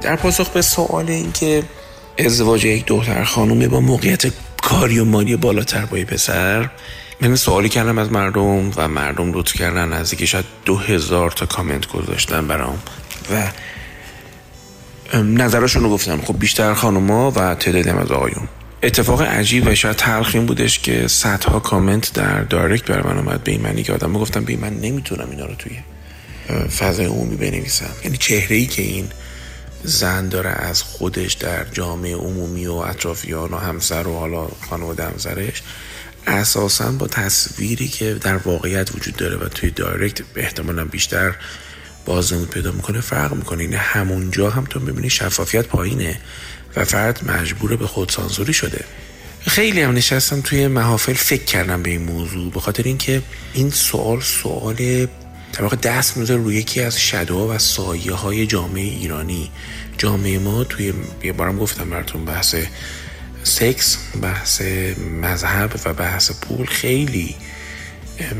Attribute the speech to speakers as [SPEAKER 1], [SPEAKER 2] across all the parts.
[SPEAKER 1] در پاسخ به سوال اینکه ازدواج یک دختر خانومه با موقعیت کاری و مالی بالاتر با پسر من سوالی کردم از مردم و مردم لطف کردن نزدیک شاید دو هزار تا کامنت گذاشتن برام و نظرشون رو گفتن خب بیشتر خانوما و تعدادی از آقایون. اتفاق عجیب و شاید تلخ این بودش که صدها کامنت در دایرکت برای من اومد به این معنی که آدم گفتم به من نمی‌تونم اینا رو توی فضای عمومی بنویسم. یعنی چهره ای که این زن داره از خودش در جامعه عمومی و اطرافیان و همسر و حالا خانواده همسرش اساسا با تصویری که در واقعیت وجود داره و توی دایرکت احتمالا بیشتر بازنمود پیدا می‌کنه فرق می‌کنه. این همونجا هم تو می‌بینی شفافیت پایینه و فرد مجبور به خودسانسوری شده. خیلی هم نشستم توی محافل فکر کردم به این موضوع به خاطر اینکه این سوال سوال در واقع دست می‌ذاره روی یکی از شدوها و سایه های جامعه ایرانی. جامعه ما توی یه بارم گفتم براتون بحث سکس بحث مذهب و بحث پول خیلی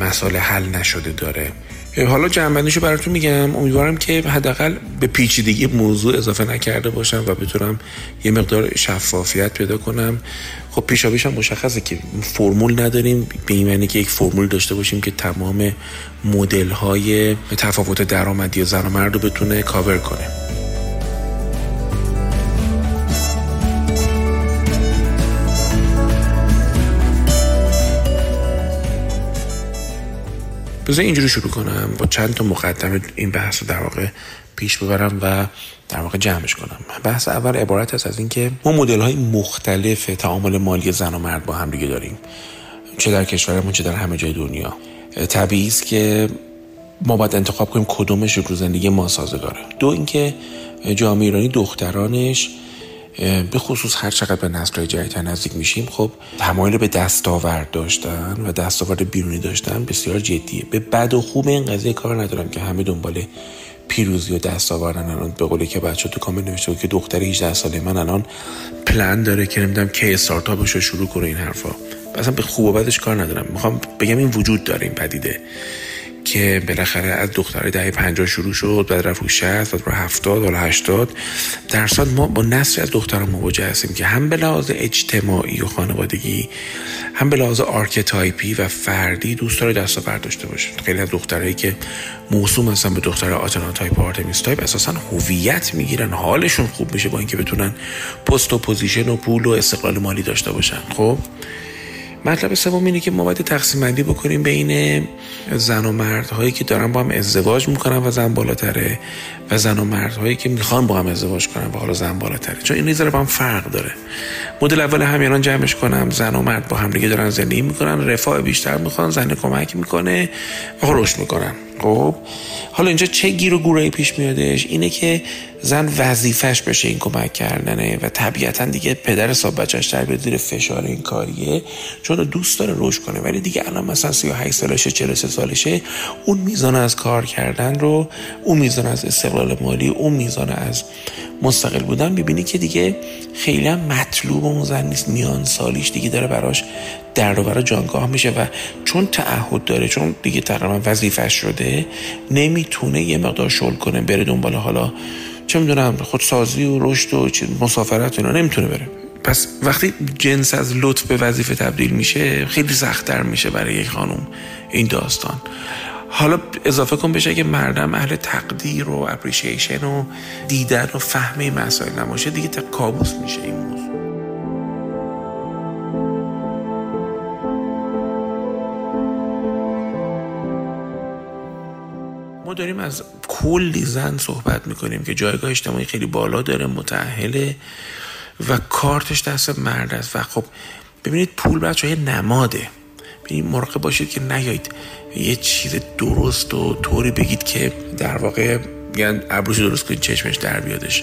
[SPEAKER 1] مسئله حل نشده داره. حالا جنبندیشو براتون میگم. امیدوارم که حداقل به پیچیدگی موضوع اضافه نکرده باشم و بتونم یه مقدار شفافیت پیدا کنم. خب پیشا هم مشخصه که فرمول نداریم. به این معنی که یک فرمول داشته باشیم که تمام مدل های تفاوت درآمدی زن و مرد رو بتونه کاور کنه. بذار اینجوری شروع کنم. با چند تا مقدمه این بحث رو در واقع پیش ببرم و در واقع جمعش کنم. بحث اول عبارت است از اینکه ما مدل های مختلف تعامل مالی زن و مرد با هم دیگه داریم. چه در کشورمون چه در همه جای دنیا. طبیعی است که ما باید انتخاب کنیم کدومش رو زندگی ما سازگاره. دو اینکه جامعه ایرانی دخترانش به خصوص هر چقدر به نسل جدیدتر نزدیک میشیم خب تمایل به دستاورد داشتن و دستاورد بیرونی داشتن بسیار جدیه. به بد و خوب این قضیه کار ندارم که همه دنبال پیروزی و دستاوردن الان. به قولی که بچه تو کامنت نوشته که دختر 18 ساله من الان پلن داره که نمی‌دونم کی استارتاپش رو شروع کنه این حرفا. اصلا به خوب و بدش کار ندارم. می‌خوام بگم این وجود داره این پدیده. که بالاخره از دختر دهه 50 شروع شد بعد رفت رو 60 بعد رو 70 حالا 80 در سال ما با نسل از دختران مواجه هستیم که هم به لحاظ اجتماعی و خانوادگی هم به لحاظ archetype ی و فردی دوست داره دستاورد داشته باشه. خیلی از دخترایی که موسوم هستن به دختر آتنا تایپ آرتمیس تایپ اساسا هویت می‌گیرن حالشون خوب میشه با اینکه بتونن پست و position و پول و استقلال مالی داشته باشن. خب؟ مطلب سوم اینه که ما باید تقسیم بندی بکنیم بین زن و مردهایی که دارن با هم ازدواج می‌کنن و زن بالاتره و زن و مردهایی که می‌خوان با هم ازدواج کنن و حالا زن بالاتره. چون این دو با هم فرق داره. مدل اول همیان جمعش کنم. زن و مرد با هم دیگه دارن زندگی می‌کنن رفاه بیشتر می‌خوان زن کمک می‌کنه و رشد می‌کنن. خب حالا اینجا چه گیر و گورایی پیش میادش؟ اینه که زن وظیفش بشه این کمک کردنه و طبیعتا دیگه پدر حساب بچهش در زیر فشار این کاریه چون دوست داره رشد کنه. ولی دیگه الان مثلا 38 سالشه 43 سالشه اون میزان از کار کردن رو اون میزان از استقلال مالی اون میزان از مستقل بودن ببینی که دیگه خیلی هم مطلوب اون زن نیست. میان سالیش دیگه داره براش در و جانگاه میشه و چون تعهد داره چون دیگه تقریبا وظیفه شده نمی‌تونه یه مقدار شل کنه بره دنبال حالا چه می‌دونم خودسازی و رشد و مسافرت اینا نمی‌تونه بره. پس وقتی جنس از لطف به وظیفه تبدیل میشه خیلی سختتر میشه برای یک خانم این داستان. حالا اضافه کن بشه که مردم اهل تقدیر و اپریشیشن و دیدن و فهم مسائل نماشه دیگه تا کابوس میشه این موضوع. داریم از کلی زن صحبت می‌کنیم که جایگاه اجتماعی خیلی بالا داره متعهله و کارتش دست مرد است. و خب ببینید پول بچه های نماده. ببینید مراقب باشید که نیایید. یه چیز درست و طوری بگید که در واقع یعنی ابروش درست کنید چشمش در بیادش.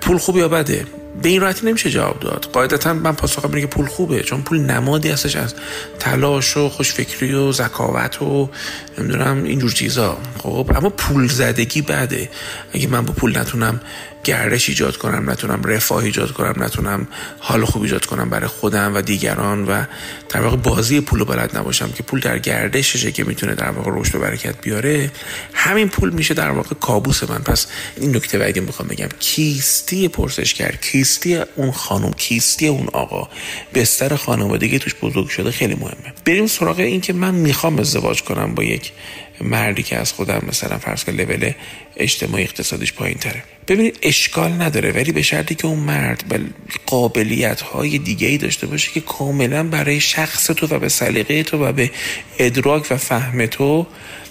[SPEAKER 1] پول خوب یا بده؟ به این راحتی نمیشه جواب داد. قاعدتا من پاسخم اینه که پول خوبه چون پول نمادی هستش از تلاش و خوشفکری و ذکاوت و نمی‌دونم اینجور چیزا. خب اما پول زدگی بده. اگه من با پول نتونم گردش ایجاد کنم نتونم رفاه ایجاد کنم نتونم حال خوب ایجاد کنم برای خودم و دیگران و در واقع بازی پول بلد نباشم که پول در گردششه که می‌تونه در واقع رشد و برکت بیاره. همین پول میشه در واقع کابوس من. پس این نکته بعدی می‌خوام بگم کیستی پرسشگر کیستی اون خانم کیستی اون آقا بستر خانوادگی توش بزرگ شده خیلی مهمه. بریم سراغ این که من می‌خوام ازدواج کنم با یک مردی که از خودم مثلا فرض کن لول اجتماعی اقتصادیش پایین تره ببینید اشکال نداره ولی به شرطی که اون مرد به قابلیت های دیگه ای داشته باشه که کاملا برای شخص تو و به سلیقه تو و به ادراک و فهم تو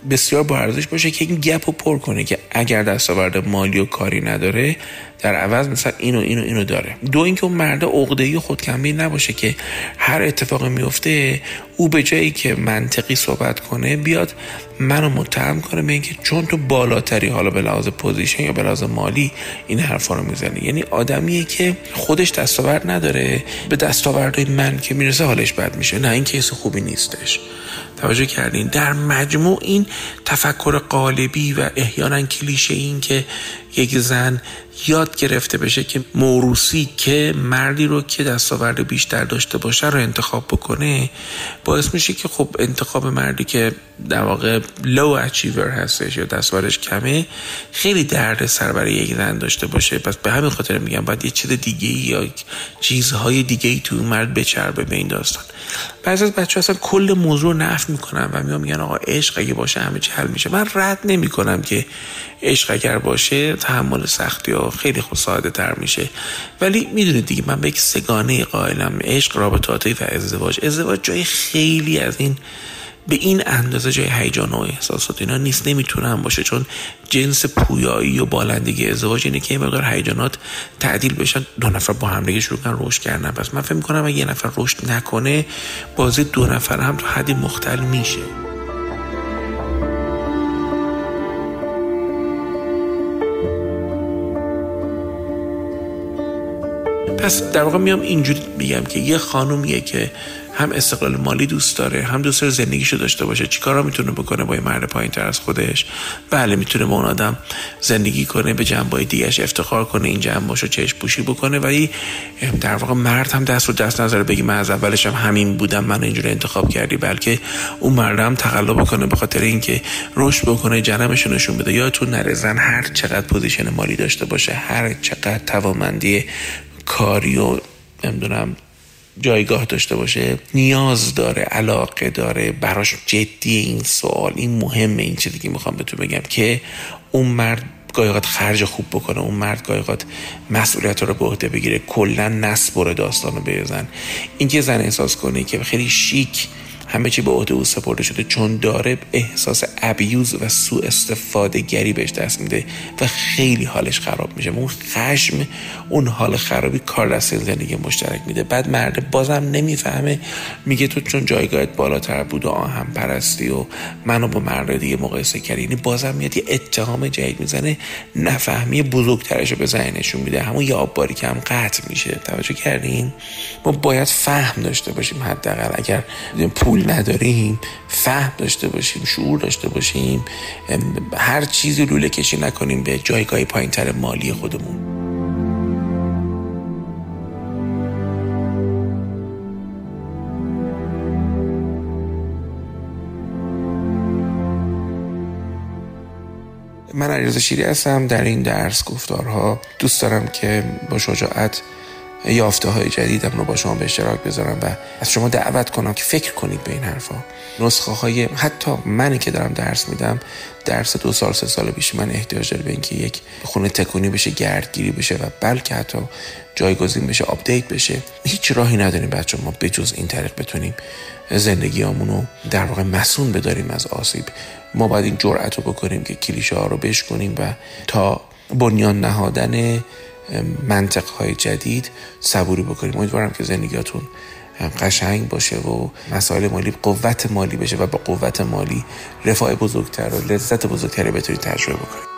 [SPEAKER 1] بسیار با ارزش باشه که این گپ رو پر کنه که اگر دستاورد مالی و کاری نداره در عوض مثلا اینو اینو اینو داره. دو اینکه اون مرد عقده‌ای خودکم‌بینی نباشه که هر اتفاقی میفته او به جایی که منطقی صحبت کنه بیاد منو متهم کنه به اینکه چون تو بالاتری حالا به لحاظ position یا به لحاظ مالی این حرفا رو می‌زنه یعنی آدمیه که خودش دستاورد نداره به دستاوردهای من که می‌رسه حالش بد میشه نه این case خوبی نیستش. توجه کردین. در مجموع این تفکر قالبی و احیانا کلیشه این که یک زن یاد گرفته بشه که موروسی که مردی رو که دستاورد بیشتر داشته باشه رو انتخاب بکنه باعث میشه که خب انتخاب مردی که در واقع لو اچیور هستش یا دستاوردش کمه خیلی درد سر برای یک زن داشته باشه. پس به همین خاطر میگم باید یه چیز دیگه یا چیزهای دیگه ای تو مرد بچربه به این داستان. بعضی از بچه اصلا کل موضوع نفت می‌کنن و میان میگن آقا عشق اگه باشه همه چی حل میشه. من رد نمی‌کنم که عشق اگر باشه تحمل سختی ها خیلی ساده تر میشه. ولی می‌دونید دیگه من به یک سگانه قائلم. عشق رابطاتی و ازدواج. ازدواج جای خیلی از این به این اندازه جای هیجان و احساسات اینا نیست. نمی‌تونه هم باشه چون جنس پویایی و بالندگی ازدواج اینه که مقدار هیجانات تعدیل بشن. دو نفر با همدیگه شروع کنن رشد کردن. پس من فکر می‌کنم اگه یه نفر رشد نکنه بازی دو نفر هم تو حدی مختل میشه. پس در واقع میام اینجوری میگم که یه خانومیه که هم استقلال مالی دوست داره هم دوست داره زندگیشو داشته باشه. چیکارا می‌تونه بکنه با یه مرد پایین تر از خودش؟ بله می‌تونه با اون آدم زندگی کنه به جنبای دیگهش افتخار کنه این جنباشو چشم پوشی بکنه. ولی در واقع مرد هم دست رو دست نظر بگی من از اولش هم همین بودم من اینجوری انتخاب کردی. بلکه اون مرد هم تقلا بکنه به خاطر اینکه رشد بکنه جنمش نشون بده. یا تو نره زن هر چقدر پوزیشن مالی داشته باشه هر چقدر توامندی کاری و نمی‌دونم جایگاه داشته باشه نیاز داره علاقه داره براش جدی این سوال این مهمه این چیزی که می‌خوام به تو بگم که اون مرد گاهی خرج خوب بکنه اون مرد گاهی مسئولیت رو به عهده بگیره کلا نسبر داستان رو بزن اینکه زن احساس کنه که خیلی شیک همه چی به عهده او سپرده شده چون داره احساس ابیوز و سوء استفاده گری بهش دست میده و خیلی حالش خراب میشه. اون خشم اون حال خرابی کار دست زندگی مشترک میده. بعد مرد بازم نمی‌فهمه میگه تو چون جایگاهت بالاتر بود و آهم پرستی و منو با مرد دیگه مقایسه کردی یعنی بازم میاد یه اتهام جدید می‌زنه نفهمی بزرگترش رو به نشون میده. همون یه آبباری که هم قطع میشه. توجه کردین؟ ما باید فهم داشته باشیم حداقل. اگر پول نداریم فهم داشته باشیم شعور داشته باشیم هر چیزی لوله کشی نکنیم به جایگاه پایینتر مالی خودمون. من علیرضا شیری هستم در این درس گفتارها دوست دارم که با شجاعت یافته های جدیدم رو با شما به اشتراک بذارم و از شما دعوت کنم که فکر کنید به این حرفا. نسخه های حتی منی که دارم درس میدم درس دو سال سه سال پیش من احتیاج داره به اینکه یک خونه تکونی بشه گردگیری بشه و بلکه حتی جایگزین بشه update بشه. هیچ راهی نداریم بچه ما بجز این طریق بتونیم زندگی رو در واقع مسون بداریم از آسیب. ما باید این جرأت رو بکنیم که کلیشه ها رو بشکنیم و تا بنیان نهادن منطق های جدید صبوری بکنیم. امیدوارم که زندگیاتون قشنگ باشه و مسائل مالی قوت مالی بشه و با قوت مالی رفاه بزرگتر و لذت بزرگتری بتونید تجربه بکنید.